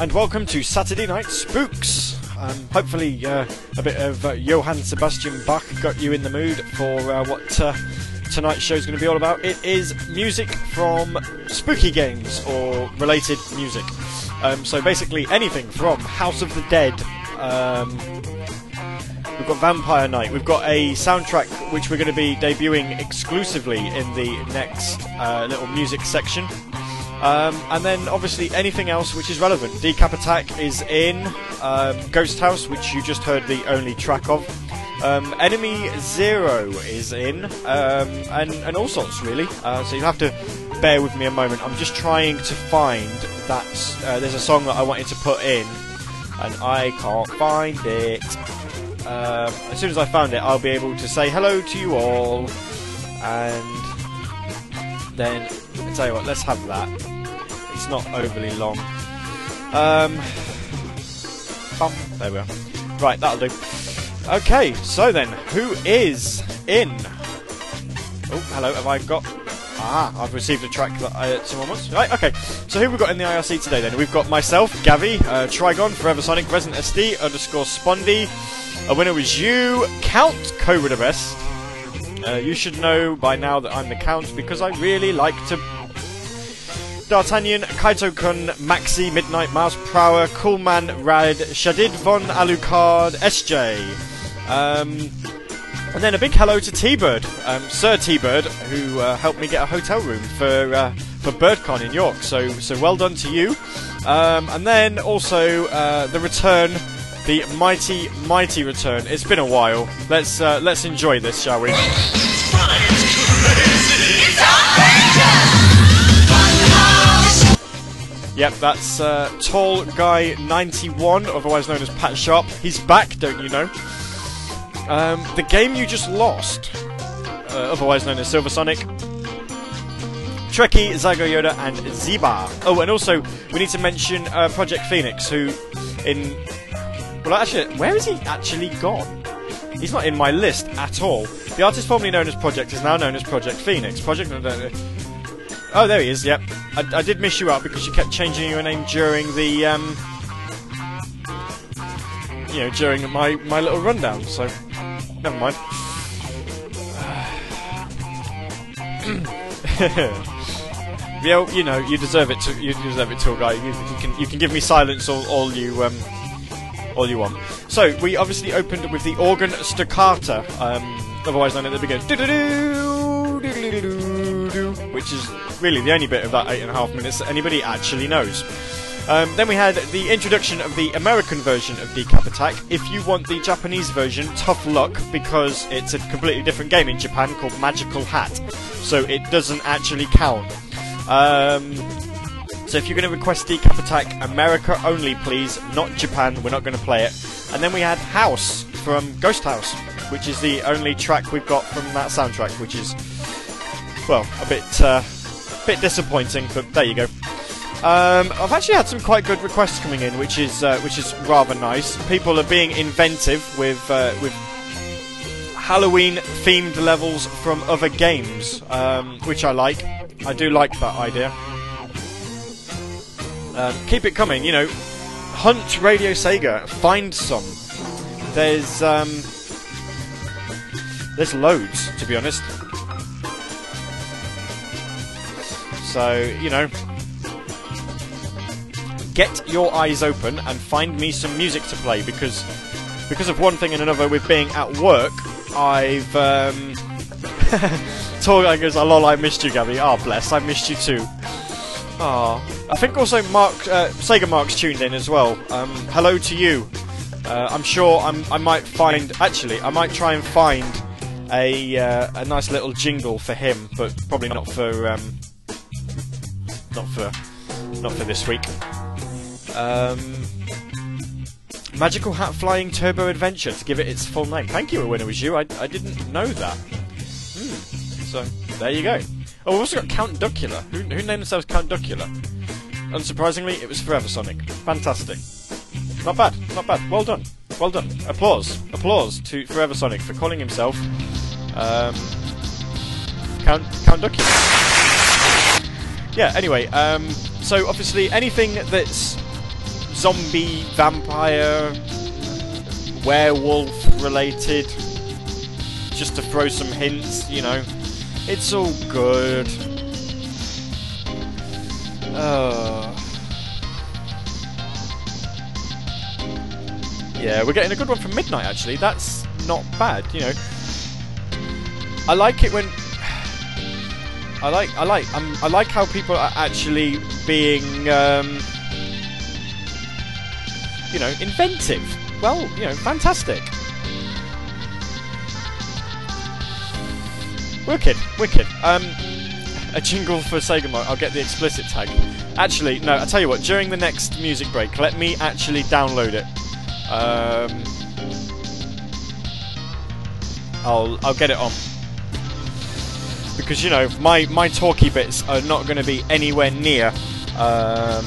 and welcome to Saturday Night Spooks. Um, hopefully, uh, a bit of uh, Johann Sebastian Bach got you in the mood for uh, what uh, tonight's show is going to be all about. It is music from spooky games or related music. Um, so basically, anything from House of the Dead. Um, we've got Vampire Night. We've got a soundtrack which we're going to be debuting exclusively in the next uh, little music section. Um, and then obviously anything else which is relevant. Decap Attack is in. Um, Ghost House, which you just heard the only track of. Um, Enemy Zero is in. Um, and, and all sorts, really. Uh, so you'll have to bear with me a moment. I'm just trying to find that. Uh, there's a song that I wanted to put in, and I can't find it. Um, as soon as I found it, I'll be able to say hello to you all. And then I tell you what, let's have that. Not overly long. Um, bum, there we are. Right, that'll do. Okay, so then, who is in? Oh, hello. Have I got? Ah, I've received a track that I, someone wants. Right, okay. So who we got in the IRC today then? We've got myself, Gavi, uh, Trigon, Forever Sonic, Resident SD, underscore Spondy. A winner was you, Count Cobra the Best. Uh, you should know by now that I'm the Count because I really like to. D'Artagnan, Kaito Kun, Maxi, Midnight Mouse, Prower, Coolman, Rad, Shadid von Alucard, SJ. Um, and then a big hello to T-Bird, um, Sir T-Bird, who uh, helped me get a hotel room for uh, for BirdCon in York. So so well done to you. Um, and then also uh, the return, the mighty mighty return. It's been a while. Let's uh, let's enjoy this, shall we? Yep, that's uh, Tall Guy 91, otherwise known as Pat Sharp. He's back, don't you know? Um, the game you just lost, uh, otherwise known as Silver Sonic. Trekkie, Zago Yoda, and Ziba. Oh, and also, we need to mention uh, Project Phoenix, who in. Well, actually, where is he actually gone? He's not in my list at all. The artist formerly known as Project is now known as Project Phoenix. Project. Oh, there he is. Yep, I, I did miss you out because you kept changing your name during the, um, you know, during my my little rundown. So, never mind. yeah, you know, you deserve it. To, you deserve it, tour guy. You, you can you can give me silence all, all you um all you want. So we obviously opened with the organ staccata, um, otherwise known at the beginning, which is really the only bit of that eight and a half minutes that anybody actually knows. Um, then we had the introduction of the American version of Decap Attack. If you want the Japanese version, tough luck because it's a completely different game in Japan called Magical Hat, so it doesn't actually count. Um, so if you're going to request Decap Attack, America only, please, not Japan. We're not going to play it. And then we had House from Ghost House, which is the only track we've got from that soundtrack, which is well a bit uh, bit disappointing, but there you go. Um, I've actually had some quite good requests coming in, which is uh, which is rather nice. People are being inventive with uh, with Halloween themed levels from other games, um, which I like. I do like that idea. Um, keep it coming, you know. Hunt Radio Sega, find some. There's um, there's loads, to be honest. Get your eyes open and find me some music to play because because of one thing and another with being at work, I've um Torgai goes, oh lol, I missed you, Gabby. Oh bless, I missed you too. Oh, I think also Mark uh, Sega Mark's tuned in as well. Um, hello to you. Uh, I'm sure I'm, I might find. Actually, I might try and find a uh, a nice little jingle for him, but probably not for um, not for not for this week. Um, Magical Hat Flying Turbo Adventure to give it its full name. Thank you, when it was you. I, I didn't know that. Hmm. So there you go. Oh, we've also got Count Duckula. Who, who named themselves Count Duckula? Unsurprisingly, it was Forever Sonic. Fantastic. Not bad, not bad. Well done. Well done. Applause. Applause to Forever Sonic for calling himself um, Count, Count Duckula. Yeah, anyway, um, so obviously anything that's zombie, vampire, werewolf related, just to throw some hints, you know, it's all good. Uh, yeah, we're getting a good one from Midnight actually. That's not bad, you know. I like it when I like I like um, I like how people are actually being um, you know inventive. Well, you know, fantastic. Wicked, wicked. Um, a jingle for Sega I'll get the explicit tag. Actually, no. I tell you what. During the next music break, let me actually download it. Um, I'll I'll get it on because you know my my talky bits are not going to be anywhere near um,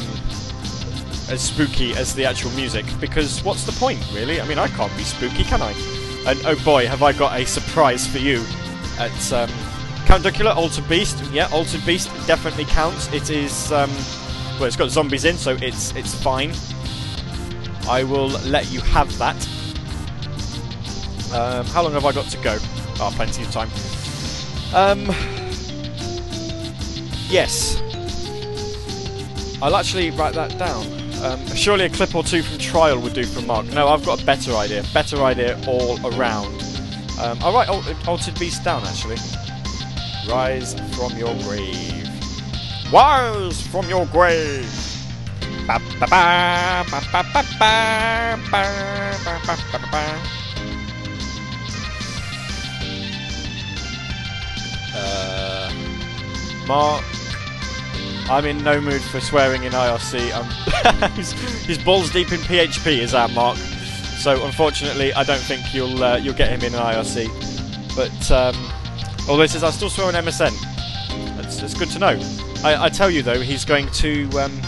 as spooky as the actual music. Because what's the point, really? I mean, I can't be spooky, can I? And oh boy, have I got a surprise for you at um, Count Duckula, Altered Beast. Yeah, Altered Beast definitely counts. It is um, well, it's got zombies in, so it's it's fine. I will let you have that. Um, how long have I got to go? Oh, plenty of time. Um, yes. I'll actually write that down. Um, surely a clip or two from Trial would do for Mark. No, I've got a better idea. Better idea all around. Um, I'll write Altered Beast down, actually. Rise from your grave. Rise from your grave! Ba ba ba Mark, I'm in no mood for swearing in IRC. he's, he's, balls deep in PHP, is our Mark. So unfortunately, I don't think you'll uh, you'll get him in an IRC. But um, although he says I still swear on MSN, that's, that's good to know. I, I, tell you though, he's going to. Um,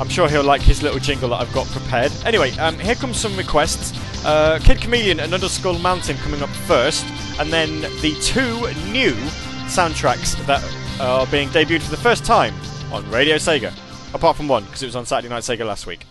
I'm sure he'll like his little jingle that I've got prepared. Anyway, um, here comes some requests. Uh, Kid Chameleon and Under Skull Mountain coming up first, and then the two new soundtracks that are being debuted for the first time on Radio Sega. Apart from one, because it was on Saturday Night Sega last week.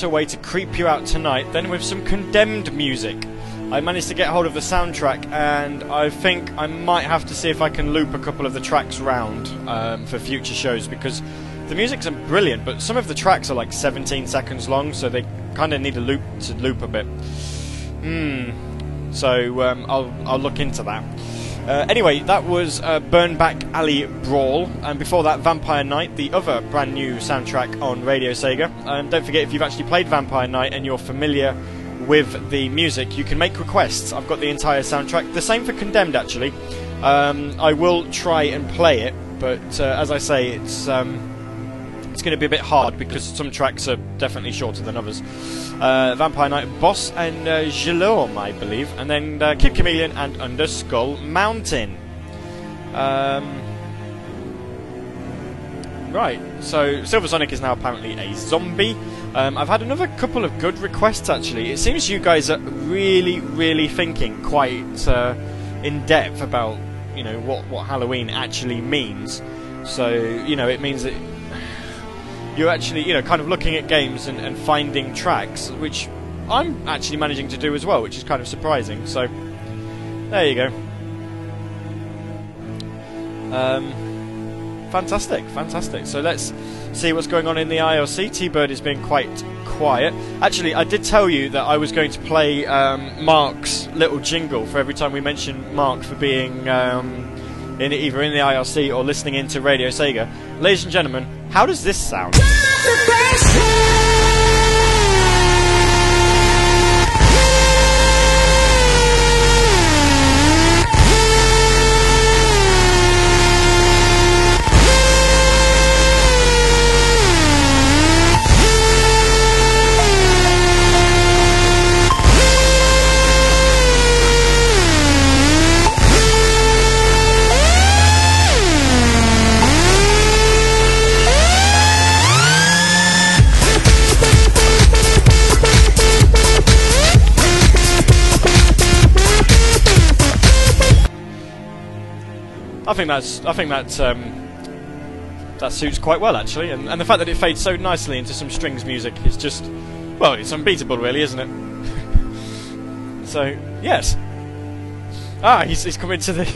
Better way to creep you out tonight than with some condemned music? I managed to get hold of the soundtrack, and I think I might have to see if I can loop a couple of the tracks round um, for future shows because the music's brilliant, but some of the tracks are like 17 seconds long, so they kind of need a loop to loop a bit. Hmm. So um, I'll I'll look into that. Uh, anyway, that was uh, Burnback Alley Brawl, and before that, Vampire Night, the other brand new soundtrack on Radio Sega. And don't forget, if you've actually played Vampire Night and you're familiar with the music, you can make requests. I've got the entire soundtrack. The same for Condemned, actually. Um, I will try and play it, but uh, as I say, it's um, it's going to be a bit hard because some tracks are definitely shorter than others. Uh, Vampire Night Boss and uh, I believe, and then uh, Kid Chameleon and Under Skull Mountain. Um, right, so Silver Sonic is now apparently a zombie. Um, I've had another couple of good requests actually. It seems you guys are really, really thinking quite uh, in depth about you know what what Halloween actually means. So you know it means that you're actually, you know, kind of looking at games and, and finding tracks, which I'm actually managing to do as well, which is kind of surprising. So, there you go. Um, fantastic, fantastic. So let's see what's going on in the IRC. T-Bird is being quite quiet. Actually, I did tell you that I was going to play um, Mark's little jingle for every time we mention Mark for being um, in either in the IRC or listening into Radio Sega. Ladies and gentlemen, how does this sound? Think that's I think that um, that suits quite well actually, and, and the fact that it fades so nicely into some strings music is just well, it's unbeatable, really, isn't it? so yes. Ah, he's he's coming to the.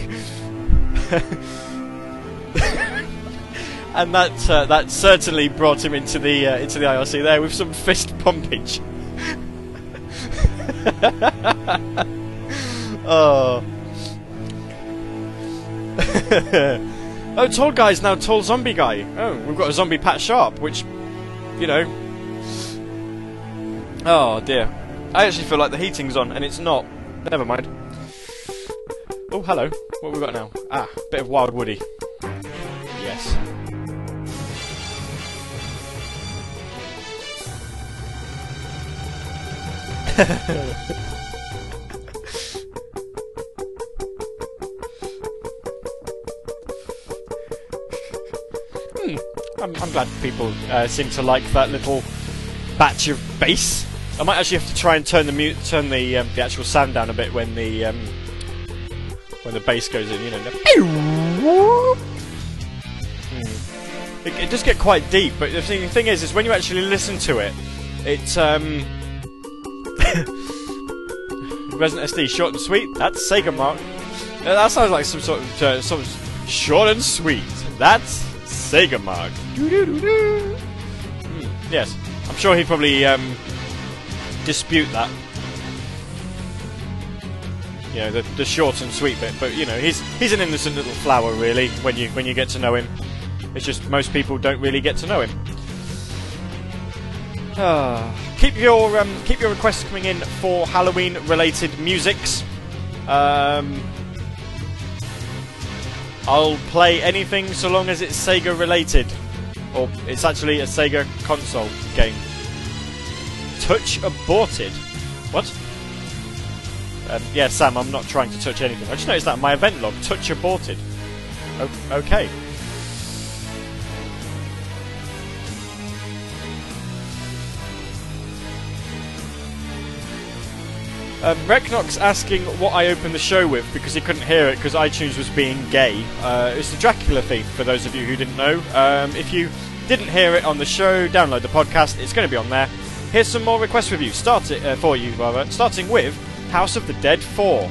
and that uh, that certainly brought him into the uh, into the IRC there with some fist pumpage. oh. oh, tall guy's now tall zombie guy. Oh, we've got a zombie Pat Sharp, which, you know. Oh dear. I actually feel like the heating's on, and it's not. Never mind. Oh, hello. What have we got now? Ah, bit of Wild Woody. Yes. I'm, I'm glad people uh, seem to like that little batch of bass. I might actually have to try and turn the mute, turn the um, the actual sound down a bit when the um, when the bass goes in. You know. Hmm. It, it does get quite deep, but the thing, the thing is, is when you actually listen to it, it um. Resident SD, short and sweet. That's Sega Mark. That sounds like some sort of uh, of short and sweet. That's Sega Mark. Mm, yes, I'm sure he'd probably um, dispute that. You know, the, the short and sweet bit, but you know, he's he's an innocent little flower, really. When you when you get to know him, it's just most people don't really get to know him. Uh, keep your um, keep your requests coming in for Halloween related musics. Um, I'll play anything so long as it's Sega related, or it's actually a Sega console game. Touch aborted. What? Um, yeah, Sam, I'm not trying to touch anything. I just noticed that my event log, touch aborted. O- okay. Um, Reknox asking what I opened the show with because he couldn't hear it because iTunes was being gay. Uh, it's the Dracula theme for those of you who didn't know. Um, if you didn't hear it on the show, download the podcast. It's going to be on there. Here's some more requests for you. Start it uh, for you, rather. Starting with House of the Dead 4.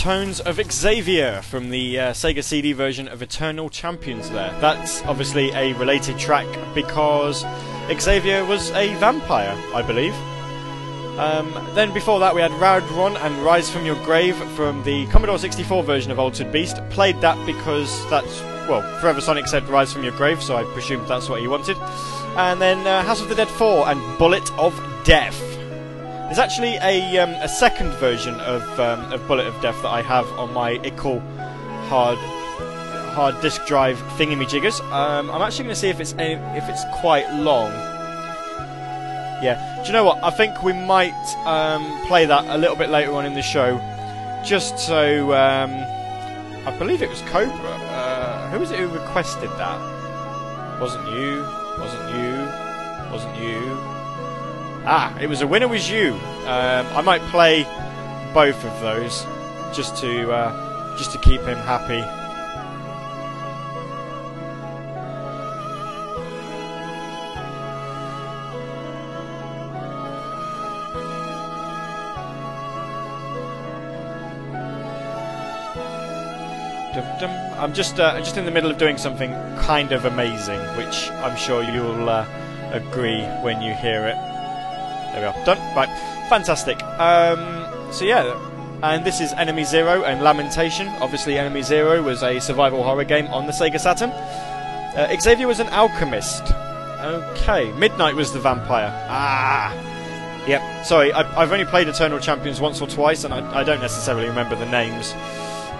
Tones of Xavier from the uh, Sega CD version of Eternal Champions there. That's obviously a related track because Xavier was a vampire, I believe. Um, then before that we had Radron and Rise from Your Grave from the Commodore 64 version of Altered Beast. Played that because that's, well, Forever Sonic said Rise from Your Grave, so I presumed that's what he wanted. And then uh, House of the Dead 4 and Bullet of Death. There's actually a, um, a second version of, um, of Bullet of Death that I have on my ICL hard hard disk drive thingy-me-jiggers. Um, I'm actually going to see if it's any, if it's quite long. Yeah. Do you know what? I think we might um, play that a little bit later on in the show, just so. Um, I believe it was Cobra. Uh, who was it who requested that? Wasn't you? Wasn't you? Wasn't you? Ah, it was a winner was you. Um, I might play both of those just to uh, just to keep him happy. I'm just uh, just in the middle of doing something kind of amazing, which I'm sure you'll uh, agree when you hear it. There we are. Done. Right. Fantastic. Um, so yeah, and this is Enemy Zero and Lamentation. Obviously, Enemy Zero was a survival horror game on the Sega Saturn. Uh, Xavier was an alchemist. Okay. Midnight was the vampire. Ah. Yep. Sorry, I, have only played Eternal Champions once or twice, and I, I don't necessarily remember the names.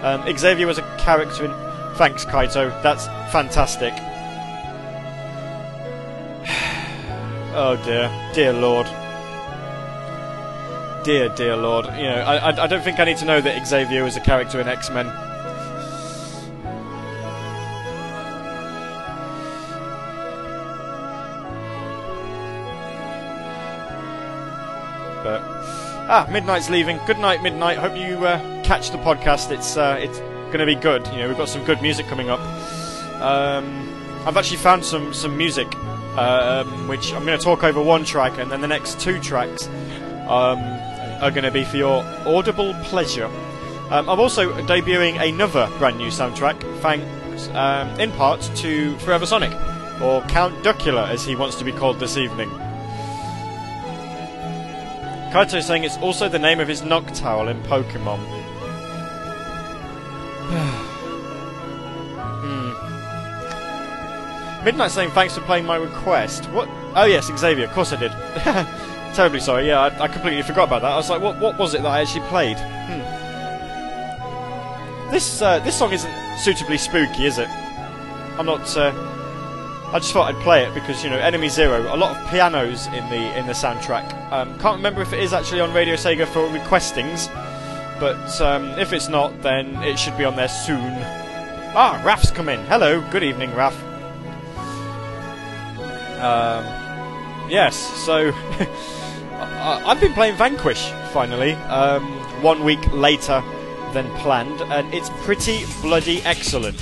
Um, Xavier was a character in. Thanks, Kaito. That's fantastic. oh dear, dear lord dear, dear lord. You know, I, I, don't think I need to know that Xavier was a character in X Men. But ah, Midnight's leaving. Good night, Midnight. Hope you uh, catch the podcast. It's uh, it's going to be good. You know, we've got some good music coming up. Um, I've actually found some some music, um, which I'm going to talk over one track, and then the next two tracks. Um, are going to be for your audible pleasure. Um, I'm also debuting another brand new soundtrack, thanks um, in part to Forever Sonic, or Count Duckula as he wants to be called this evening. Kaito is saying it's also the name of his Noctowl in Pokemon. hmm. Midnight saying thanks for playing my request. What? Oh yes, Xavier. Of course I did. Terribly sorry. Yeah, I, I, completely forgot about that. I was like, what? What was it that I actually played? Hmm. This uh, this song isn't suitably spooky, is it? I'm not. Uh, I just thought I'd play it because you know, Enemy Zero. A lot of pianos in the in the soundtrack. Um, can't remember if it is actually on Radio Sega for requestings, but um, if it's not, then it should be on there soon. Ah, Raf's come in. Hello. Good evening, Raf. Um, yes. So. I've been playing Vanquish finally, um, one week later than planned, and it's pretty bloody excellent.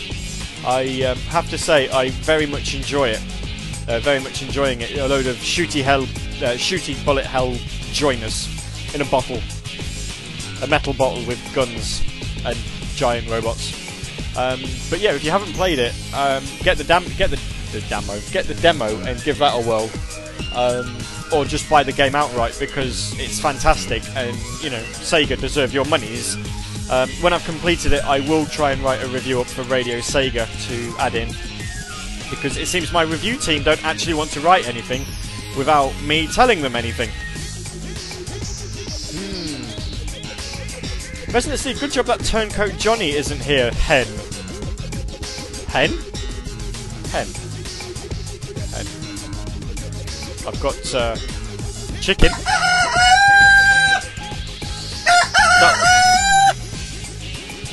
I um, have to say, I very much enjoy it. Uh, very much enjoying it. A load of shooty hell, uh, shooty bullet hell joiners in a bottle, a metal bottle with guns and giant robots. Um, but yeah, if you haven't played it, um, get the get the, the demo, get the demo, and give that a whirl. Um, or just buy the game outright because it's fantastic and you know Sega deserve your monies. Um, when I've completed it, I will try and write a review up for Radio Sega to add in because it seems my review team don't actually want to write anything without me telling them anything. Hmm. Resident Steve, good job that Turncoat Johnny isn't here. Hen. Hen? Hen. I've got uh, chicken. No.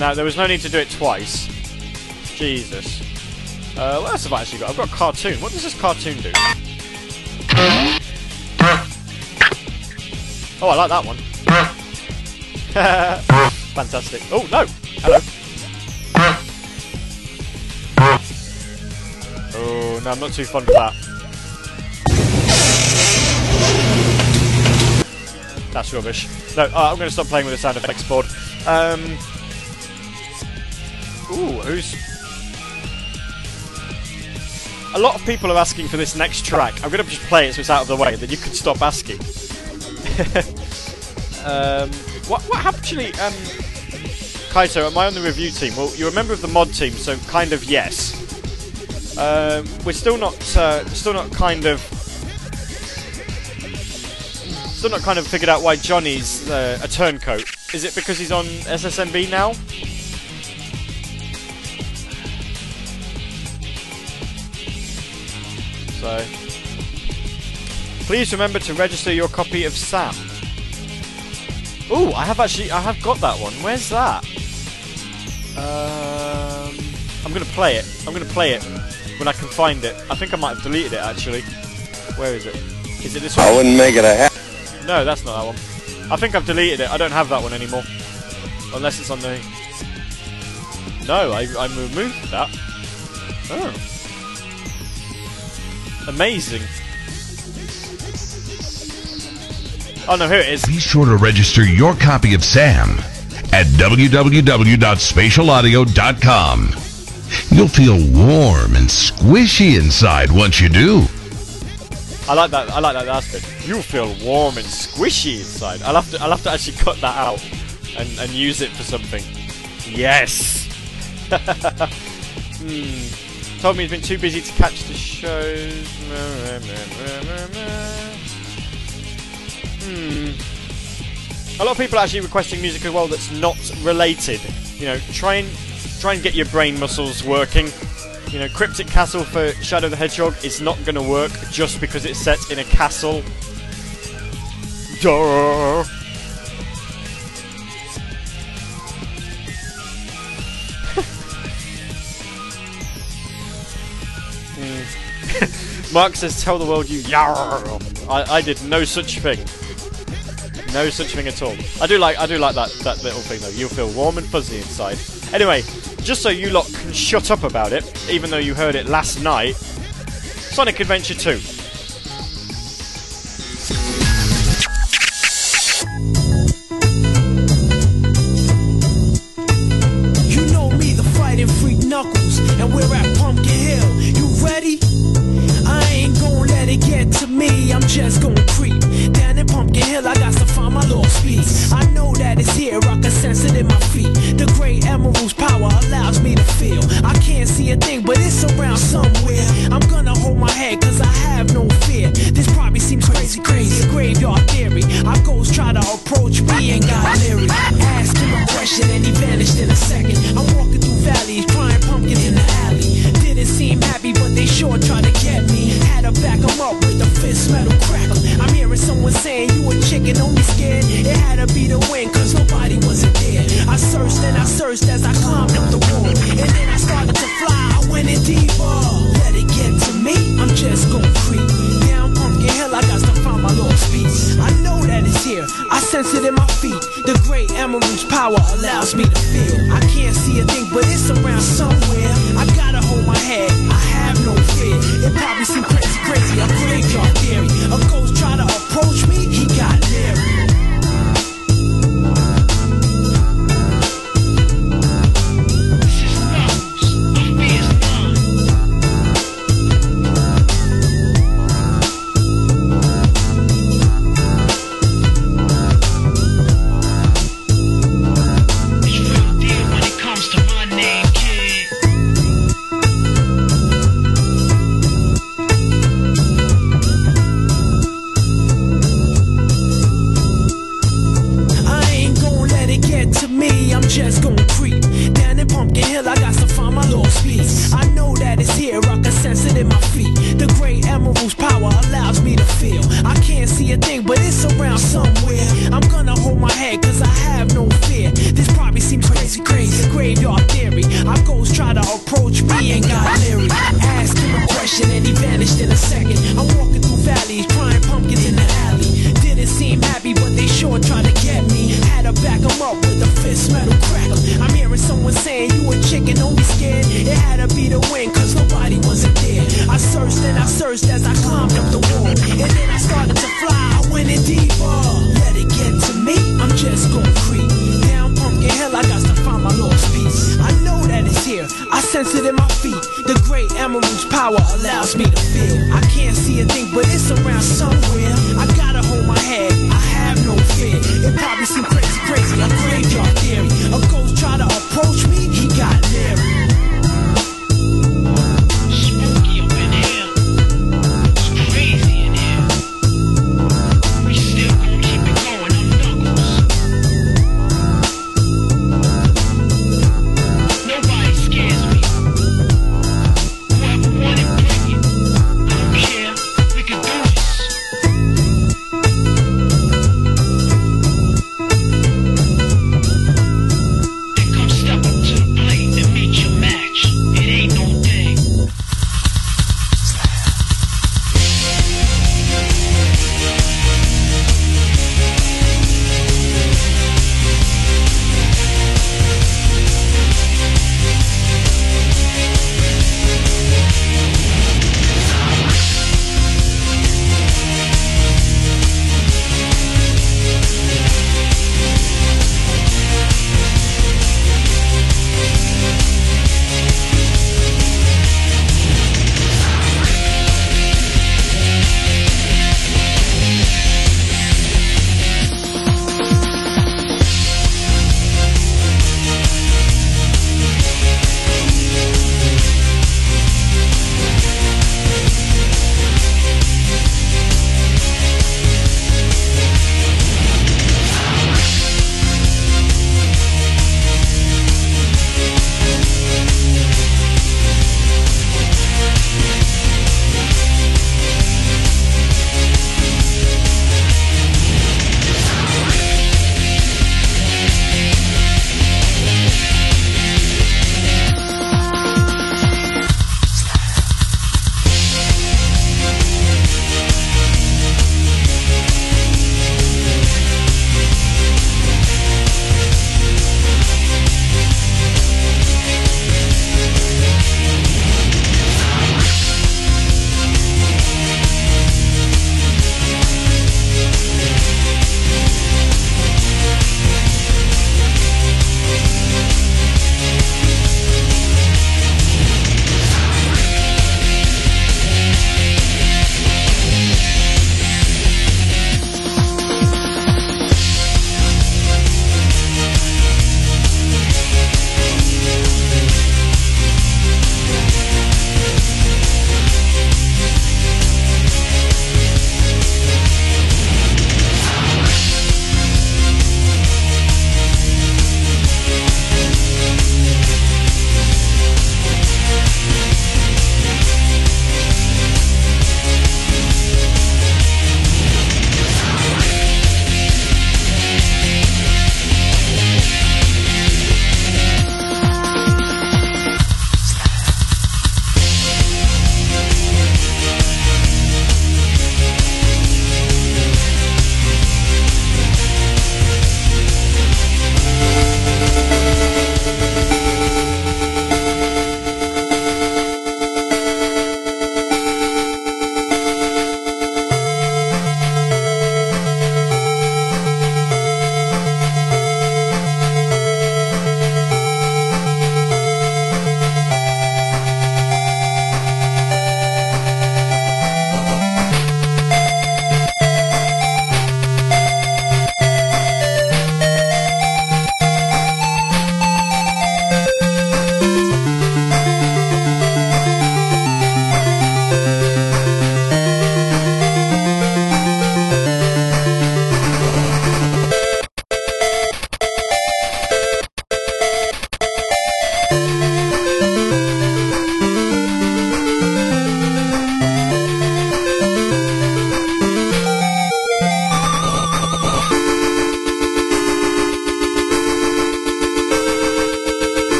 Now, there was no need to do it twice. Jesus. Uh, what else have I actually got? I've got a cartoon. What does this cartoon do? Oh, I like that one. Fantastic. Oh, no! Hello. Oh, no, I'm not too fond of that. That's rubbish. No, uh, I'm going to stop playing with the sound effects board. Um, ooh, who's... A lot of people are asking for this next track. I'm going to just play it so it's out of the way, then you can stop asking. um, what, what actually... Um, Kaito, am I on the review team? Well, you're a member of the mod team, so kind of yes. Um, we're still not, uh, still not kind of Still not kind of figured out why Johnny's uh, a turncoat. Is it because he's on SSMB now? So, please remember to register your copy of Sam. Oh, I have actually, I have got that one. Where's that? Um, I'm gonna play it. I'm gonna play it when I can find it. I think I might have deleted it actually. Where is it? Is it this one? I wouldn't make it a no, that's not that one. I think I've deleted it. I don't have that one anymore. Unless it's on the... No, I, I removed that. Oh. Amazing. Oh no, here it is. Be sure to register your copy of Sam at www.spacialaudio.com. You'll feel warm and squishy inside once you do. I like that. I like that aspect. You feel warm and squishy inside. I'll have to. I'll have to actually cut that out and and use it for something. Yes. hmm. Told me he's been too busy to catch the shows. Hmm. A lot of people are actually requesting music as well that's not related. You know, try and try and get your brain muscles working you know, Cryptic Castle for Shadow the Hedgehog is not going to work just because it's set in a castle. Duh. Mark says, "Tell the world you yarr." I, I did no such thing. No such thing at all. I do like I do like that that little thing though. You'll feel warm and fuzzy inside. Anyway, just so you lot can shut up about it, even though you heard it last night, Sonic Adventure 2.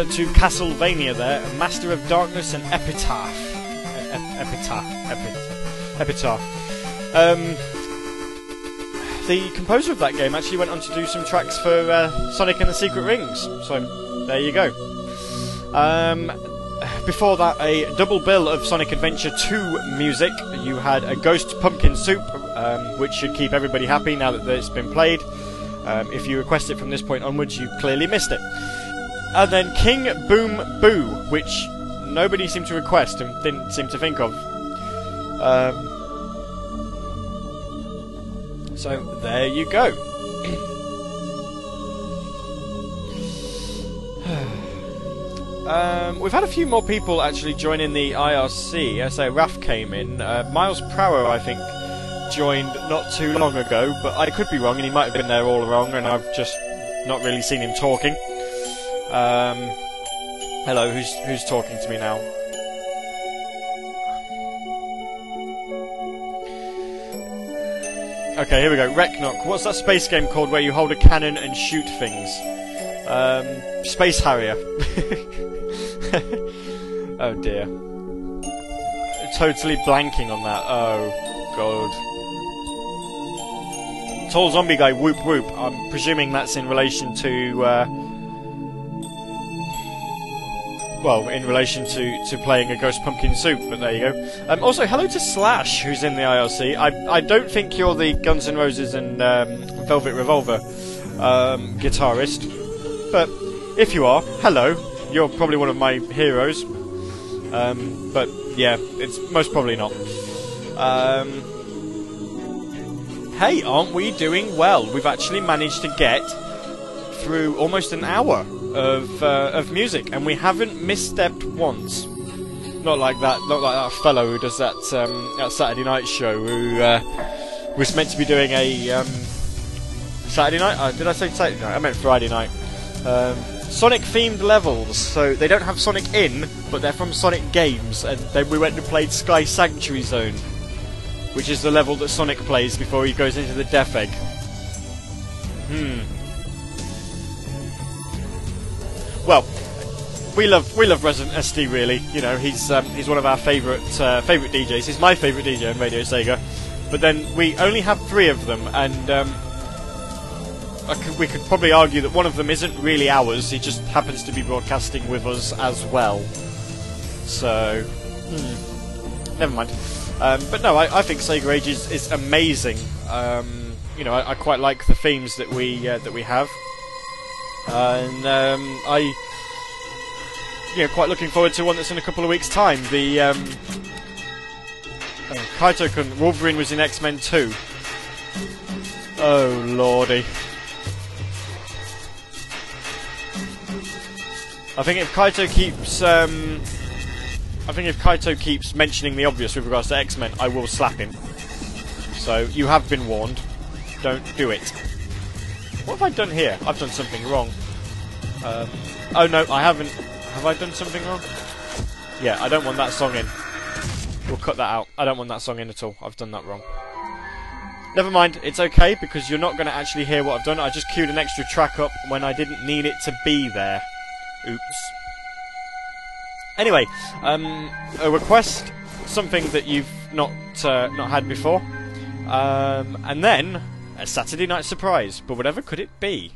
Answer to Castlevania there, Master of Darkness and Epitaph. Ep- epitaph. Epitaph. Epitaph. Um, the composer of that game actually went on to do some tracks for uh, Sonic and the Secret Rings. So there you go. Um, before that, a double bill of Sonic Adventure 2 music. You had a Ghost Pumpkin Soup, um, which should keep everybody happy now that it's been played. Um, if you request it from this point onwards, you clearly missed it. And then King Boom Boo, which nobody seemed to request and didn't seem to think of. Um, so there you go. Um, we've had a few more people actually join in the IRC. I say Raf came in. Uh, Miles Prower, I think, joined not too long ago, but I could be wrong, and he might have been there all along, and I've just not really seen him talking. Um, hello, who's who's talking to me now? Okay, here we go. Reknok. What's that space game called where you hold a cannon and shoot things? Um, Space Harrier. oh dear. Totally blanking on that. Oh god. Tall zombie guy, whoop whoop. I'm presuming that's in relation to. Uh, well, in relation to, to playing a Ghost Pumpkin Soup, but there you go. Um, also, hello to Slash, who's in the IRC. I, I don't think you're the Guns N' Roses and um, Velvet Revolver um, guitarist, but if you are, hello. You're probably one of my heroes. Um, but yeah, it's most probably not. Um, hey, aren't we doing well? We've actually managed to get through almost an hour of uh, of music, and we haven't misstepped once. Not like that. Not like that fellow who does that um, that Saturday night show who uh, was meant to be doing a um, Saturday night. Uh, did I say Saturday night? I meant Friday night. Um, Sonic themed levels, so they don't have Sonic in, but they're from Sonic games, and then we went and played Sky Sanctuary Zone, which is the level that Sonic plays before he goes into the Death Egg. Hmm. We love we love Resident SD really. You know, he's um, he's one of our favourite uh, favourite DJs. He's my favourite DJ on Radio Sega. But then we only have three of them, and um, could, we could probably argue that one of them isn't really ours. He just happens to be broadcasting with us as well. So, hmm, never mind. Um, but no, I, I think Sega Age is, is amazing. Um, you know, I, I quite like the themes that we uh, that we have, and um, I, you know, quite looking forward to one that's in a couple of weeks' time. The um, oh, Kaito-kun Wolverine was in X Men 2. Oh lordy. I think if Kaito keeps, um, I think if Kaito keeps mentioning the obvious with regards to X Men, I will slap him. So you have been warned. Don't do it. What have I done here? I've done something wrong. Um, oh no, I haven't. Have I done something wrong? Yeah, I don't want that song in. We'll cut that out. I don't want that song in at all. I've done that wrong. Never mind, it's okay because you're not going to actually hear what I've done. I just queued an extra track up when I didn't need it to be there. Oops. Anyway, um, a request, something that you've not uh, not had before, um, and then a Saturday night surprise. But whatever could it be?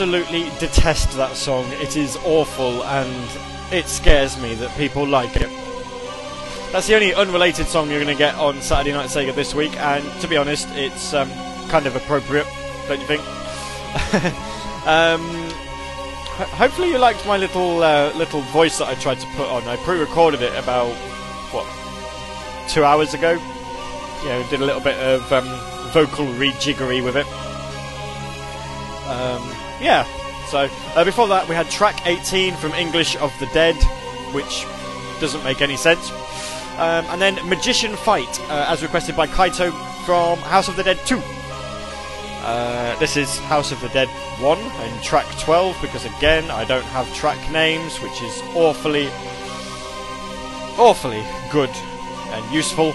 absolutely detest that song. It is awful and it scares me that people like it. That's the only unrelated song you're going to get on Saturday Night Sega this week, and to be honest, it's um, kind of appropriate, don't you think? um, hopefully, you liked my little uh, little voice that I tried to put on. I pre-recorded it about what two hours ago. You know, did a little bit of um, vocal rejiggery with it yeah. So uh, before that, we had track 18 from English of the Dead, which doesn't make any sense. Um, and then Magician Fight, uh, as requested by Kaito from House of the Dead 2. Uh, this is House of the Dead 1 and track 12 because again I don't have track names, which is awfully, awfully good and useful.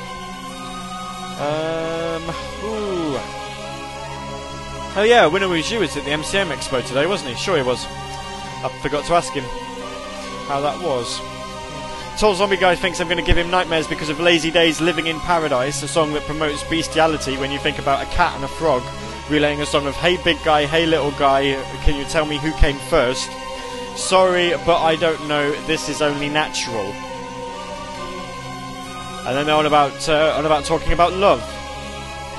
Um, ooh. Oh yeah, winner you was at the MCM Expo today, wasn't he? Sure he was. I forgot to ask him how that was. Tall Zombie Guy thinks I'm going to give him nightmares because of Lazy Days Living in Paradise, a song that promotes bestiality when you think about a cat and a frog, relaying a song of Hey Big Guy, Hey Little Guy, can you tell me who came first? Sorry, but I don't know, this is only natural. And then they're on about, uh, on about talking about love.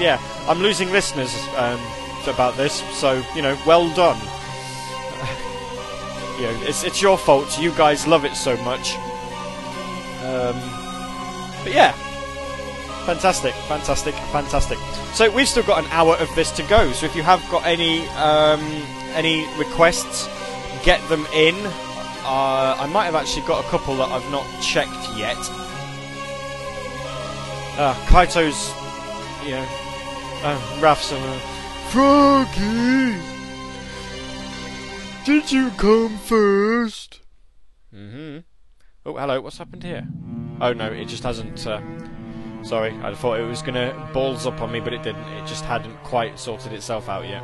Yeah, I'm losing listeners um, about this, so, you know, well done. you know, it's, it's your fault, you guys love it so much. Um, but yeah, fantastic, fantastic, fantastic. So we've still got an hour of this to go. So if you have got any um, any requests, get them in. Uh, I might have actually got a couple that I've not checked yet. Uh, Kaito's, you know, uh, Raf's uh, Froggy, did you come first? Mm-hmm. Oh, hello. What's happened here? Oh no, it just hasn't. Uh, sorry, I thought it was gonna balls up on me, but it didn't. It just hadn't quite sorted itself out yet.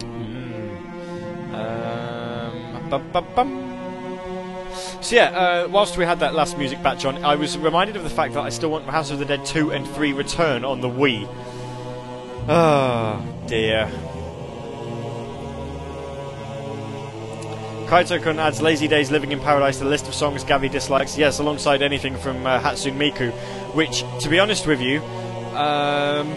Mm. Um, bum, bum, bum. So yeah, uh, whilst we had that last music batch on, I was reminded of the fact that I still want House of the Dead 2 and 3 Return on the Wii. Oh dear. Kaito-kun adds Lazy Days Living in Paradise to the list of songs Gavi dislikes, yes, alongside anything from uh, Hatsune Miku, which, to be honest with you, um,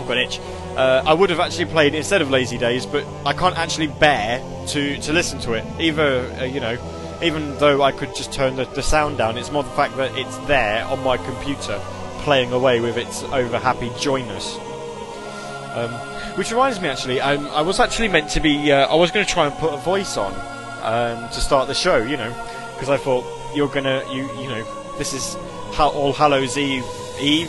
I've got an itch. Uh, I would have actually played instead of Lazy Days, but I can't actually bear to, to listen to it. Either, uh, you know, even though I could just turn the, the sound down, it's more the fact that it's there on my computer, playing away with its over happy joyness. Um, which reminds me, actually, um, I was actually meant to be. Uh, I was going to try and put a voice on um, to start the show, you know, because I thought you're gonna, you, you know, this is ha- All Hallows Eve, Eve,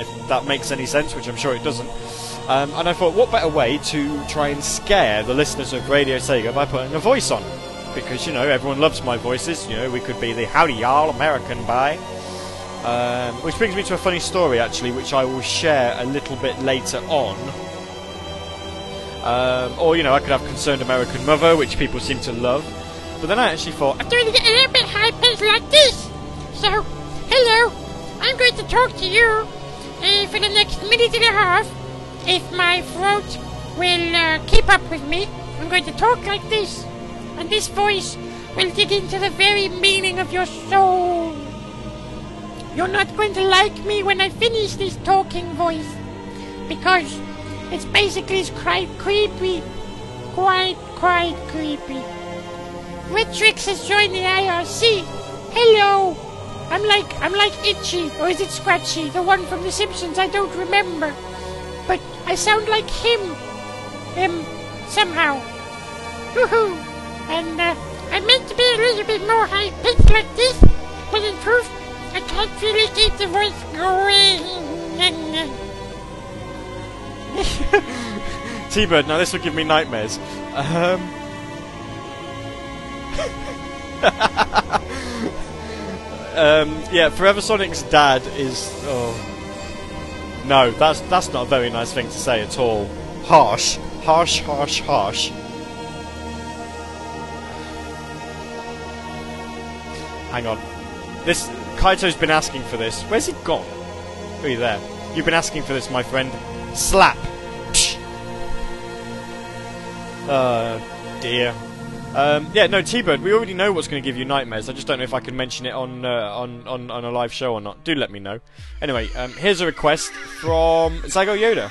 if that makes any sense, which I'm sure it doesn't. Um, and I thought, what better way to try and scare the listeners of Radio Sega by putting a voice on? Because you know everyone loves my voices. You know we could be the howdy y'all American by. Um, which brings me to a funny story, actually, which I will share a little bit later on. Um, or, you know, I could have Concerned American Mother, which people seem to love. But then I actually thought, I'm doing it a little bit high pitched like this. So, hello, I'm going to talk to you uh, for the next minute and a half. If my throat will uh, keep up with me, I'm going to talk like this. And this voice will dig into the very meaning of your soul. You're not going to like me when I finish this talking voice. Because it's basically quite creepy. Quite, quite creepy. Retrix has joined the IRC. Hello. I'm like I'm like Itchy, or is it Scratchy? The one from The Simpsons. I don't remember, but I sound like him. Him somehow. Woohoo! And uh, I meant to be a little bit more high pitched like this, but in truth, I can't really keep the voice going. T-Bird, now this will give me nightmares. Um, um, yeah, Forever Sonic's dad is. Oh, no, that's that's not a very nice thing to say at all. Harsh, harsh, harsh, harsh. Hang on, this Kaito's been asking for this. Where's he gone? Are you there? You've been asking for this, my friend. Slap! Psh. Uh, dear. Um, yeah, no, T-Bird, we already know what's going to give you nightmares. I just don't know if I can mention it on, uh, on, on, on, a live show or not. Do let me know. Anyway, um, here's a request from Zago Yoda.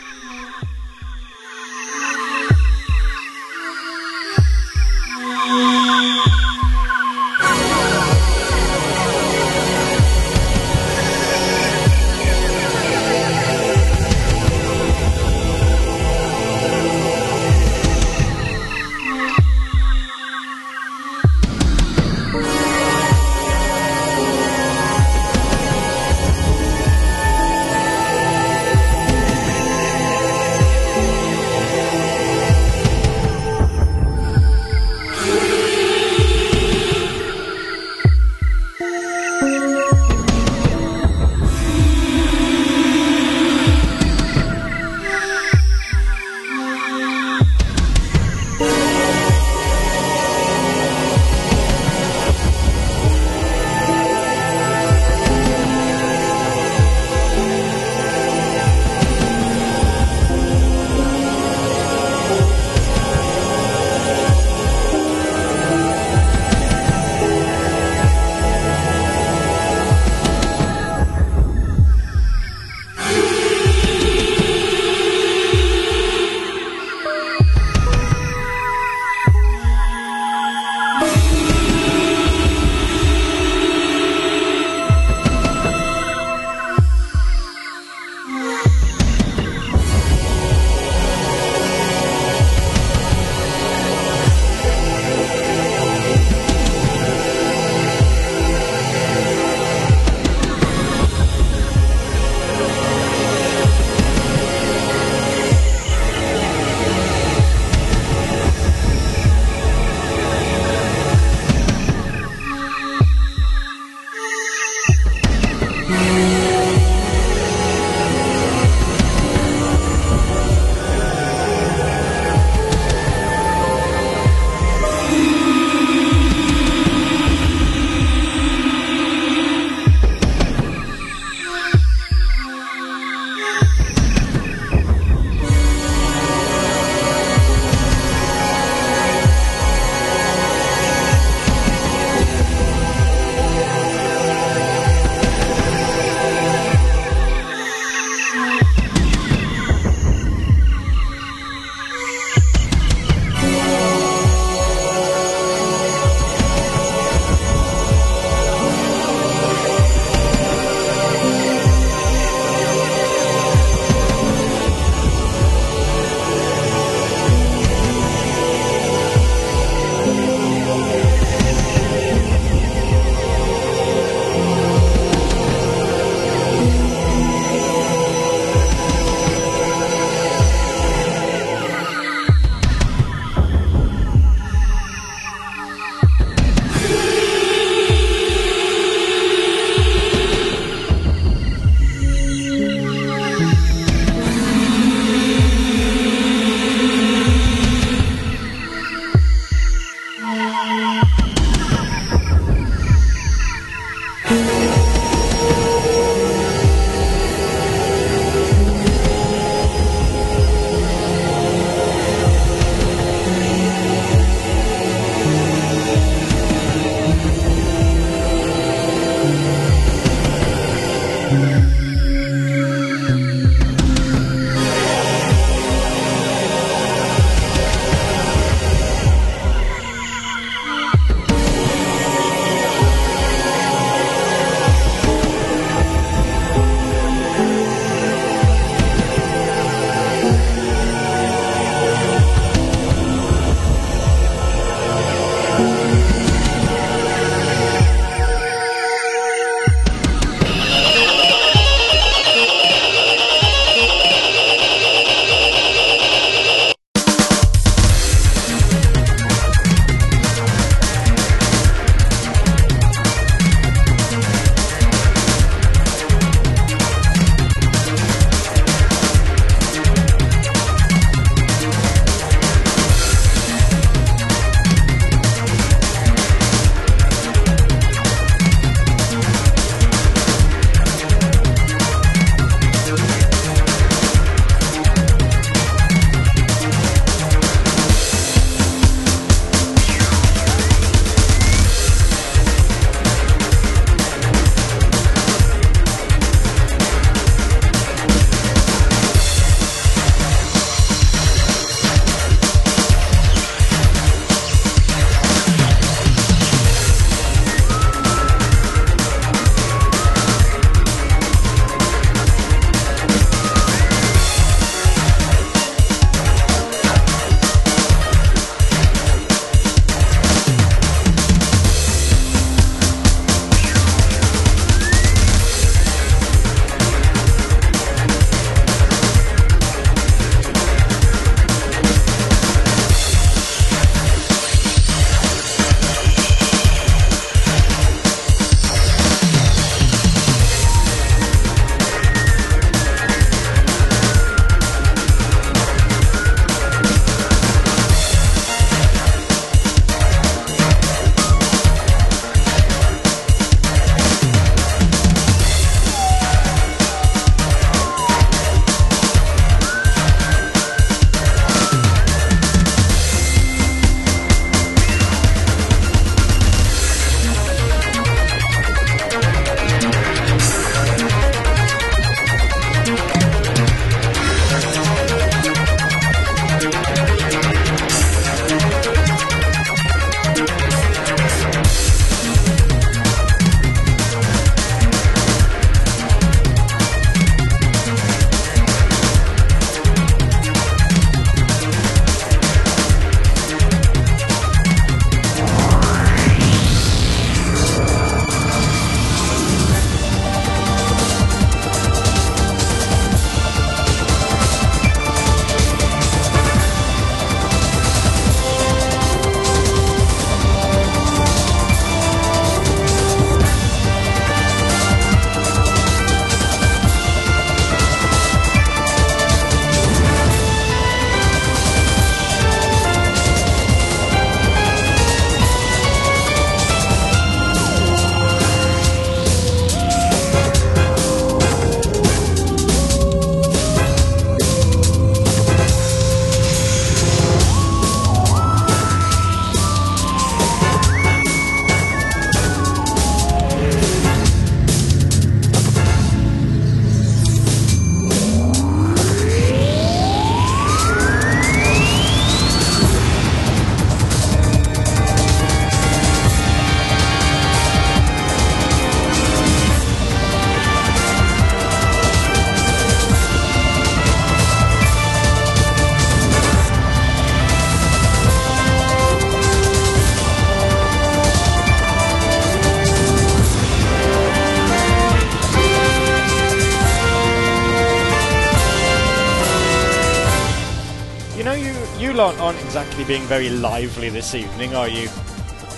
Lot aren't exactly being very lively this evening, are you?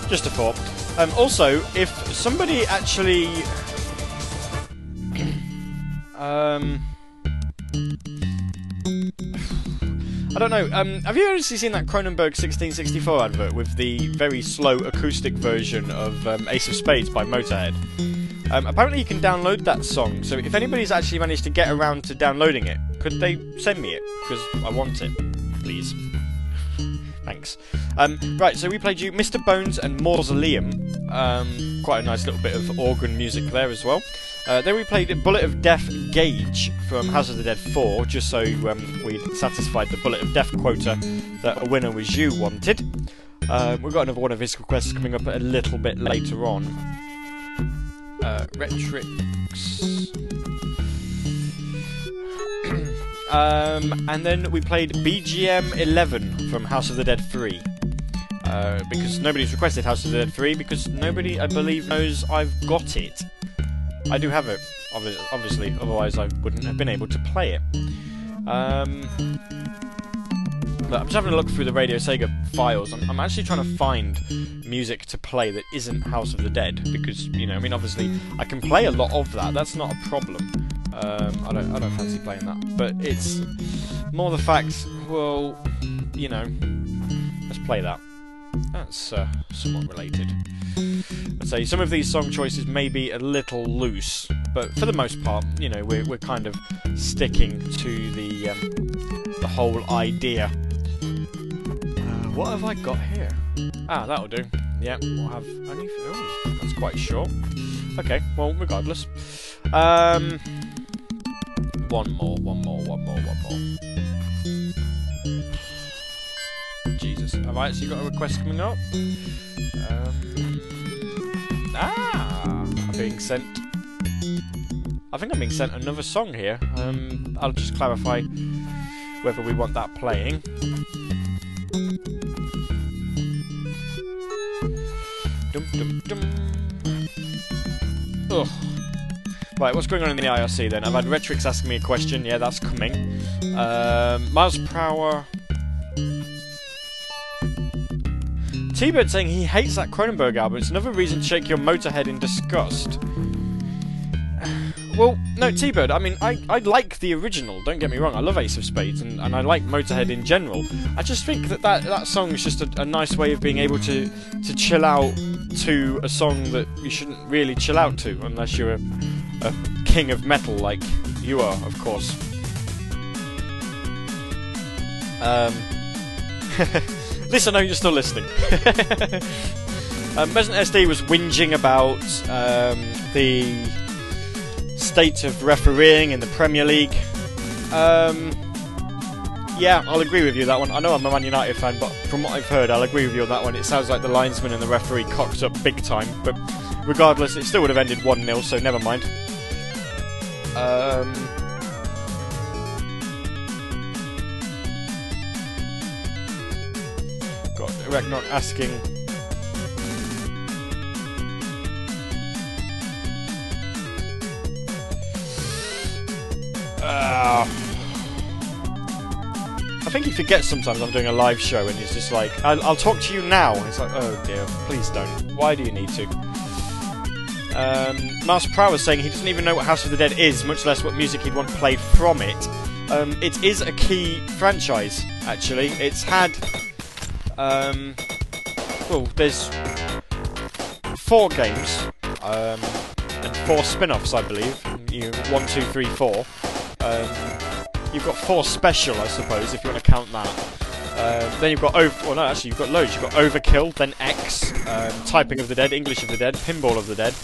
Just a thought. Um, also, if somebody actually, um, I don't know. Um, have you ever seen that Kronenbourg 1664 advert with the very slow acoustic version of um, Ace of Spades by Motorhead? Um, apparently, you can download that song. So, if anybody's actually managed to get around to downloading it, could they send me it? Because I want it. Um, right, so we played you Mr. Bones and Mausoleum. Um, quite a nice little bit of organ music there as well. Uh, then we played Bullet of Death Gauge from House of the Dead 4, just so um, we'd satisfied the Bullet of Death quota that a winner was you wanted. Uh, we've got another one of his requests coming up a little bit later on. Uh, Retrix. um, and then we played BGM 11 from House of the Dead 3. Uh, because nobody's requested House of the Dead 3 because nobody, I believe, knows I've got it. I do have it, obviously, otherwise I wouldn't have been able to play it. Um, look, I'm just having a look through the Radio Sega files. I'm, I'm actually trying to find music to play that isn't House of the Dead because, you know, I mean, obviously I can play a lot of that. That's not a problem. Um, I don't, I don't fancy playing that, but it's more the fact. Well, you know, let's play that. That's uh, somewhat related. I'd say some of these song choices may be a little loose, but for the most part, you know, we're, we're kind of sticking to the um, the whole idea. Uh, what have I got here? Ah, that'll do. Yeah, we'll have only. Oh, that's quite short. Okay, well, regardless. Um, one more, one more, one more, one more. Jesus, so you got a request coming up? Um, ah, I'm being sent. I think I'm being sent another song here. Um, I'll just clarify whether we want that playing. Dum dum dum. Ugh. Right, what's going on in the IRC then? I've had Retrix asking me a question. Yeah, that's coming. Um, miles. T-Bird saying he hates that Kronenbourg album. It's another reason to shake your motorhead in disgust. Well, no, T-Bird, I mean, I, I like the original, don't get me wrong. I love Ace of Spades, and, and I like Motorhead in general. I just think that that, that song is just a, a nice way of being able to, to chill out to a song that you shouldn't really chill out to, unless you're a, a king of metal like you are, of course. Um... I know you're still listening. um, Resident SD was whinging about um, the state of refereeing in the Premier League. Um, yeah, I'll agree with you that one. I know I'm a Man United fan, but from what I've heard, I'll agree with you on that one. It sounds like the linesman and the referee cocked up big time, but regardless, it still would have ended 1 0, so never mind. Um, Ragnarok asking. Uh, I think he forgets sometimes I'm doing a live show and he's just like, I'll, I'll talk to you now. It's like, oh dear, please don't. Why do you need to? Um, Mars Prow was saying he doesn't even know what House of the Dead is, much less what music he'd want played from it. Um, it is a key franchise, actually. It's had um, well, there's four games um, and four spin-offs, I believe. You one, two, three, four. Um, you've got four special, I suppose, if you want to count that. Um, then you've got over. Well, no, actually, you've got loads. You've got Overkill, then X, um, Typing of the Dead, English of the Dead, Pinball of the Dead.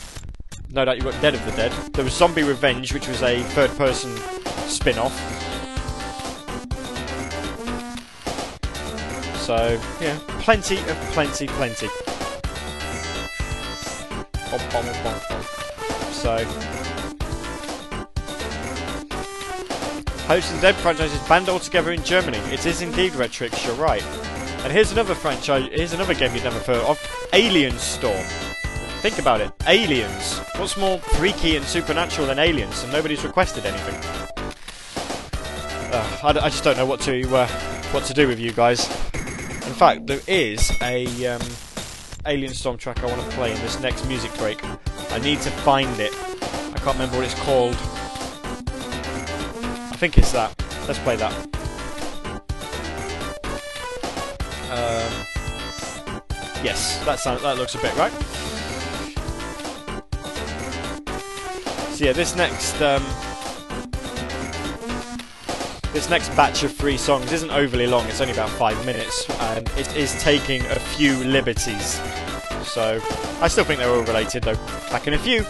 No doubt you've got Dead of the Dead. There was Zombie Revenge, which was a third-person spin-off. So, yeah, plenty of plenty, plenty. Bom, bom, bom, bom. So, Host the Dead franchise is banned altogether in Germany. It is indeed Retrix, you're right. And here's another franchise, here's another game you've never heard of Alien Storm. Think about it, Aliens. What's more freaky and supernatural than Aliens? And nobody's requested anything. Uh, I just don't know what to uh, what to do with you guys. Fact, there is a um, Alien Storm track I want to play in this next music break. I need to find it. I can't remember what it's called. I think it's that. Let's play that. Um, yes, that sounds. That looks a bit right. So yeah, this next um, this next batch of three songs isn't overly long. It's only about five minutes, and it is taking a few liberties. So I still think they're all related, though. Back in a few.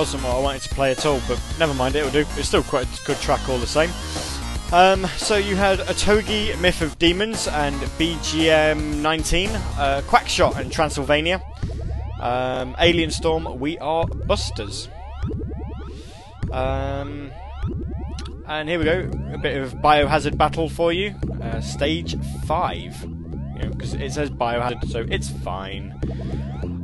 Wasn't what I wanted to play at all, but never mind, it'll do. It's still quite a good track all the same. Um, so you had Otogi, Myth of Demons, and BGM 19, uh, Quackshot and Transylvania. Um, Alien Storm, We Are Busters. Um, and here we go, a bit of Biohazard battle for you. Uh, stage 5. Because it says Biohazard, so it's fine.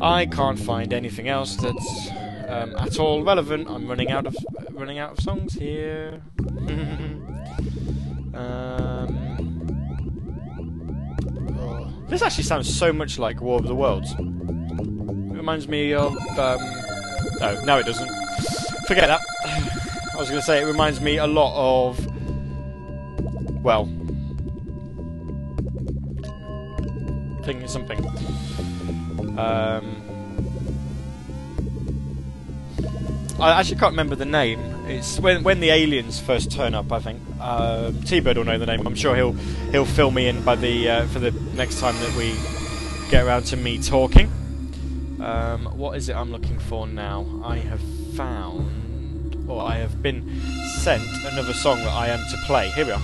I can't find anything else that's um, at all relevant. I'm running out of running out of songs here. um, oh. This actually sounds so much like War of the Worlds. It reminds me of. Um, no, no, it doesn't. Forget that. I was going to say it reminds me a lot of. Well, thinking something. Um, I actually can't remember the name. It's when when the aliens first turn up. I think um, T-Bird will know the name. I'm sure he'll he'll fill me in by the uh, for the next time that we get around to me talking. Um, what is it I'm looking for now? I have found, or I have been sent another song that I am to play. Here we are.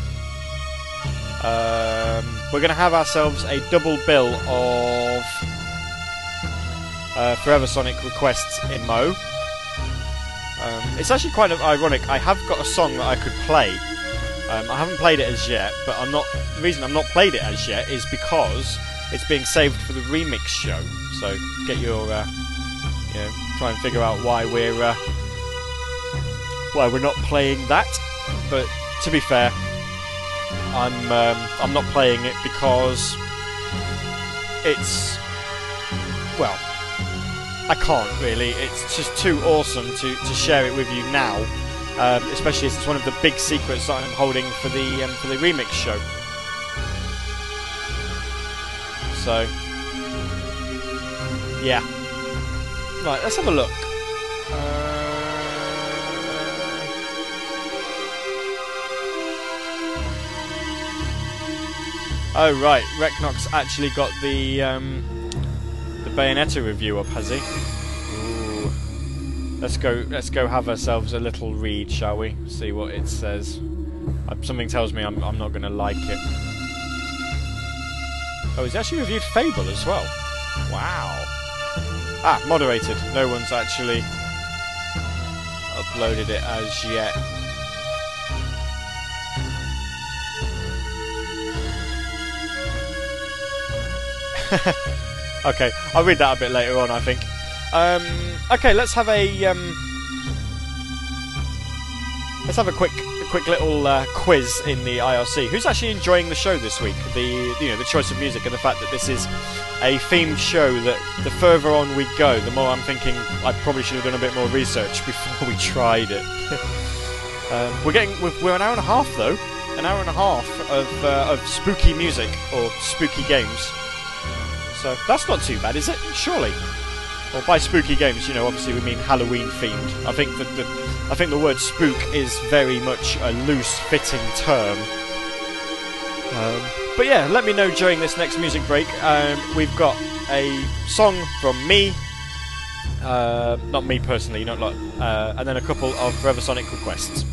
Um, we're going to have ourselves a double bill of uh, Forever Sonic requests in Mo. Um, it's actually quite ironic. I have got a song that I could play. Um, I haven't played it as yet, but I'm not. The reason I'm not played it as yet is because it's being saved for the remix show. So get your, uh, you know, try and figure out why we're uh, why we're not playing that. But to be fair, I'm um, I'm not playing it because it's well I can't really. It's just too awesome to, to share it with you now, um, especially as it's one of the big secrets that I'm holding for the um, for the remix show. So, yeah. Right, let's have a look. Uh... Oh right, Reknox actually got the um, Bayonetta review up, has he? Ooh. Let's go. Let's go have ourselves a little read, shall we? See what it says. Uh, something tells me I'm, I'm not going to like it. Oh, he's actually reviewed Fable as well. Wow. Ah, moderated. No one's actually uploaded it as yet. okay, I'll read that a bit later on, I think. Um, okay, let's have a um, let's have a quick a quick little uh, quiz in the IRC. Who's actually enjoying the show this week? The you know the choice of music and the fact that this is a themed show. That the further on we go, the more I'm thinking I probably should have done a bit more research before we tried it. um, we're getting we're, we're an hour and a half though, an hour and a half of uh, of spooky music or spooky games. So that's not too bad, is it? Surely. Well, by spooky games, you know, obviously we mean Halloween themed. I think that the, I think the word spook is very much a loose-fitting term. Um, but yeah, let me know during this next music break. Um, we've got a song from me, uh, not me personally, not like, uh, and then a couple of Forever Sonic requests.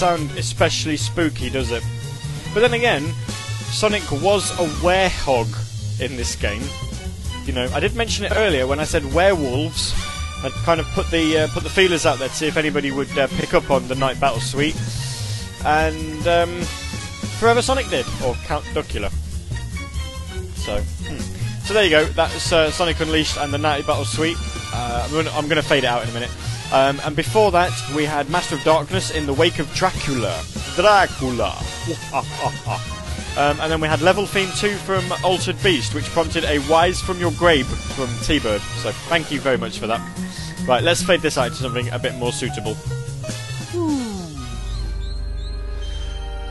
Sound especially spooky, does it? But then again, Sonic was a werehog in this game. You know, I did mention it earlier when I said werewolves. I kind of put the uh, put the feelers out there to see if anybody would uh, pick up on the Night Battle Suite, and um, Forever Sonic did, or Count Duckula. So, hmm. so there you go. That's uh, Sonic Unleashed and the Night Battle Suite. Uh, I'm gonna, I'm gonna fade it out in a minute. Um, and before that, we had Master of Darkness in the Wake of Dracula. Dracula. Um, and then we had Level Theme 2 from Altered Beast, which prompted a Wise from Your Grave from T-Bird. So thank you very much for that. Right, let's fade this out to something a bit more suitable.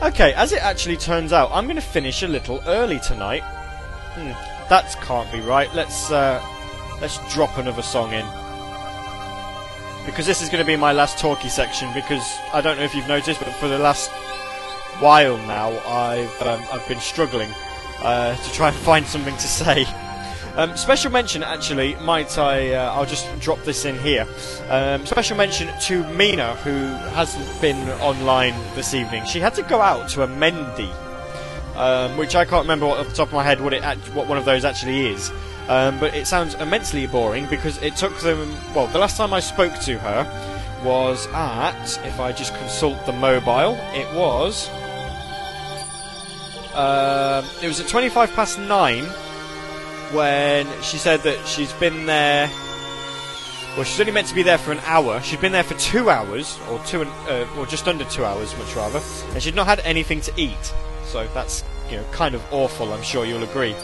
Okay, as it actually turns out, I'm going to finish a little early tonight. Hmm, that can't be right. Let's uh, let's drop another song in because this is going to be my last talky section. Because I don't know if you've noticed, but for the last while now, I've um, I've been struggling uh, to try and find something to say. Um, special mention, actually, might I? Uh, I'll just drop this in here. Um, special mention to Mina, who hasn't been online this evening. She had to go out to a Mehndi, um, which I can't remember off the top of my head what it what one of those actually is. Um, but it sounds immensely boring because it took them. Well, the last time I spoke to her was at. If I just consult the mobile, it was. Um, it was at 25 past nine when she said that she's been there. Well, she's only meant to be there for an hour. She'd been there for two hours, or two, and, uh, or just under two hours, much rather, and she'd not had anything to eat. So that's you know kind of awful. I'm sure you'll agree.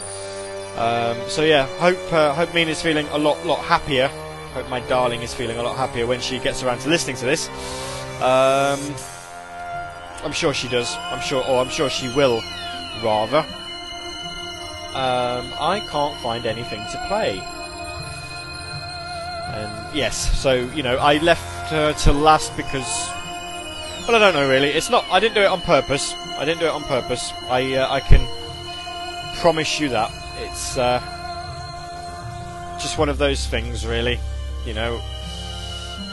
Um, so yeah, hope uh, hope Mina's feeling a lot lot happier. Hope my darling is feeling a lot happier when she gets around to listening to this. Um, I'm sure she does. I'm sure, or I'm sure she will, rather. Um, I can't find anything to play. And yes, so you know, I left her to last because. Well, I don't know really. It's not. I didn't do it on purpose. I didn't do it on purpose. I uh, I can promise you that it's uh, just one of those things, really. You know,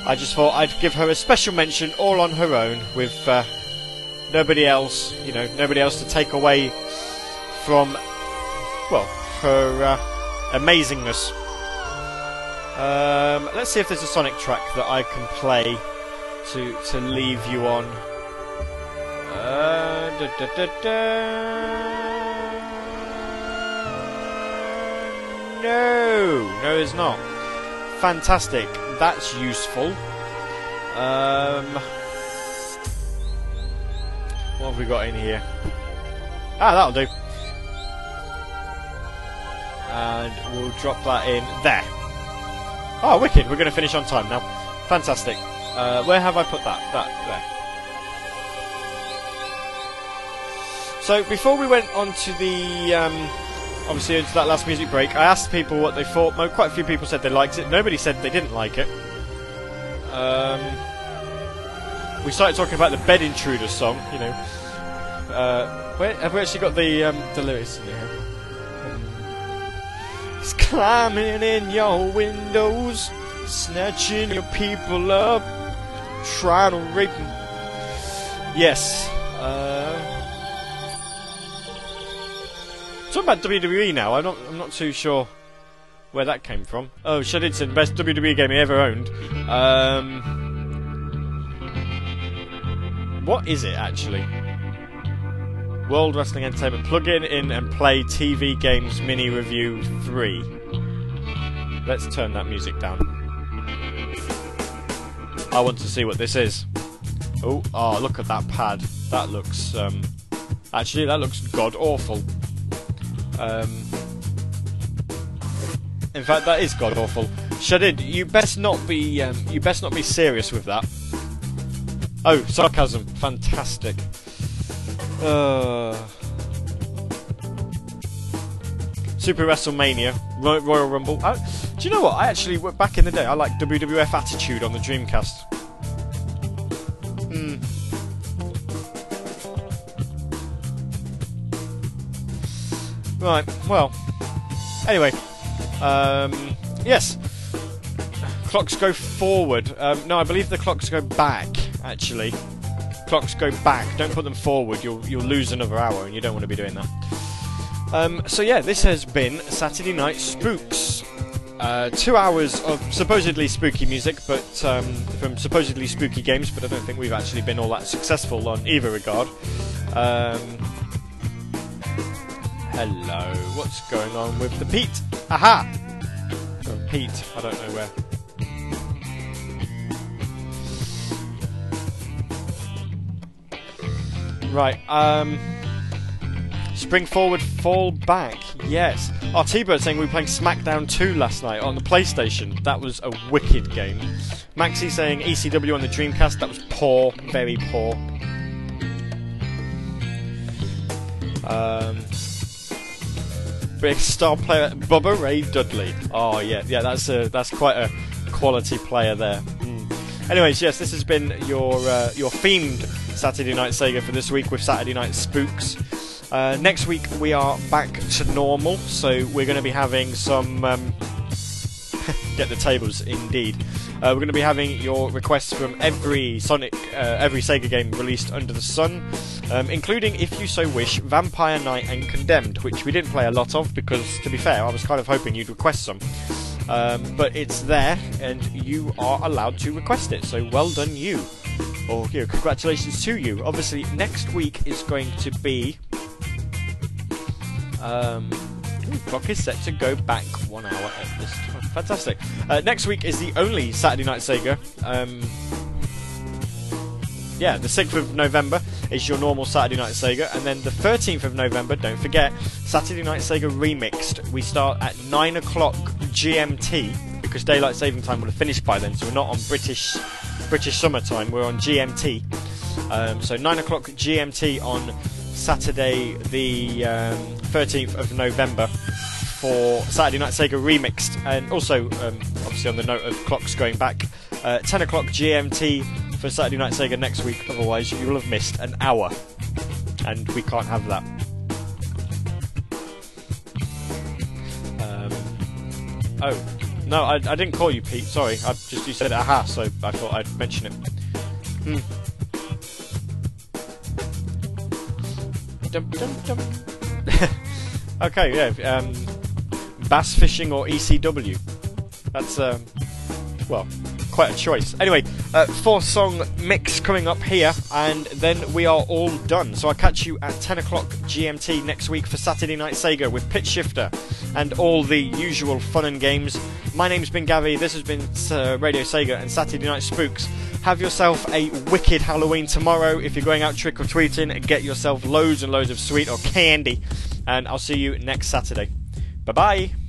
I just thought I'd give her a special mention, all on her own, with uh, nobody else. You know, nobody else to take away from well her uh, amazingness. Um, let's see if there's a Sonic track that I can play to to leave you on. Uh, da, da, da, No, no, it's not. Fantastic. That's useful. Um, what have we got in here? Ah, that'll do. And we'll drop that in there. Oh, wicked! We're going to finish on time now. Fantastic. Uh, where have I put that? That there. So before we went on to the um, obviously into that last music break, I asked people what they thought. Quite a few people said they liked it. Nobody said they didn't like it. Um, we started talking about the Bed Intruder song. You know, uh, where, have we actually got the um, the lyrics in here? He's climbing in your windows, snatching your people up, trying to rape them. Yes. Uh, talking about WWE now. I'm not. I'm not too sure where that came from. Oh, Shedidson, best WWE game he ever owned. Um, what is it actually? World Wrestling Entertainment. Plug in in and play TV Games Mini Review 3. Let's turn that music down. I want to see what this is. Oh, oh, look at that pad. That looks, um, actually, that looks god awful. Um, in fact, that is god awful. Shadid, you best not be, um, you best not be serious with that. Oh, sarcasm. Fantastic. Uh, Super WrestleMania, Royal Rumble. I, do you know what? I actually, back in the day, I liked WWF Attitude on the Dreamcast. Right, well. Anyway. Um, yes. Clocks go forward. Um, no, I believe the clocks go back, actually. clocks go back. Don't put them forward. You'll you'll lose another hour, and you don't want to be doing that. Um, so yeah, this has been Saturday Night Spooks. Uh, two hours of supposedly spooky music, but um, from supposedly spooky games, but I don't think we've actually been all that successful on either regard. Um, hello, what's going on with the Pete? Aha! Oh, Pete, I don't know where. Right, um. Spring forward, fall back. Yes. Our T-Bird saying we were playing SmackDown 2 last night on the PlayStation. That was a wicked game. Maxi saying ECW on the Dreamcast. That was poor, very poor. Um, big star player Bubba Ray Dudley. Oh yeah, yeah. That's a that's quite a quality player there. Mm. Anyways, yes, this has been your uh, your themed Saturday Night Sega for this week with Saturday Night Spooks. Uh, next week we are back to normal, so we're going to be having some. Um, get the tables, indeed. Uh, we're going to be having your requests from every Sonic, uh, every Sega game released under the sun, um, including, if you so wish, Vampire Night and Condemned, which we didn't play a lot of because, to be fair, I was kind of hoping you'd request some. Um, but it's there, and you are allowed to request it. So well done, you. Or you know, congratulations to you. Obviously, next week is going to be um, clock is set to go back one hour at this time. Fantastic. Uh, next week is the only Saturday Night Sega. Um, yeah, the 6th of November is your normal Saturday Night Sega, and then the 13th of November, don't forget, Saturday Night Sega Remixed. We start at 9 o'clock GMT, because Daylight Saving Time will have finished by then, so we're not on British British summertime, we're on GMT. Um, so 9 o'clock GMT on Saturday, the um, 13th of November, for Saturday Night Sega Remixed. And also, um, obviously, on the note of clocks going back, uh, 10 o'clock GMT for Saturday Night Sega next week. Otherwise, you will have missed an hour. And we can't have that. Um, oh, no, I, I didn't call you Pete. Sorry, I just you said aha, so I thought I'd mention it. Hmm. Dum, dum, dum. okay, yeah. Um, bass fishing or ECW. That's um, well, quite a choice. Anyway, uh, four song mix coming up here, and then we are all done. So I'll catch you at 10 o'clock GMT next week for Saturday Night Sega with Pitch Shifter and all the usual fun and games. My name's been Gavy. This has been uh, Radio Sega and Saturday Night Spooks. Have yourself a wicked Halloween tomorrow. If you're going out trick or treating, get yourself loads and loads of sweet or candy. And I'll see you next Saturday. Bye bye.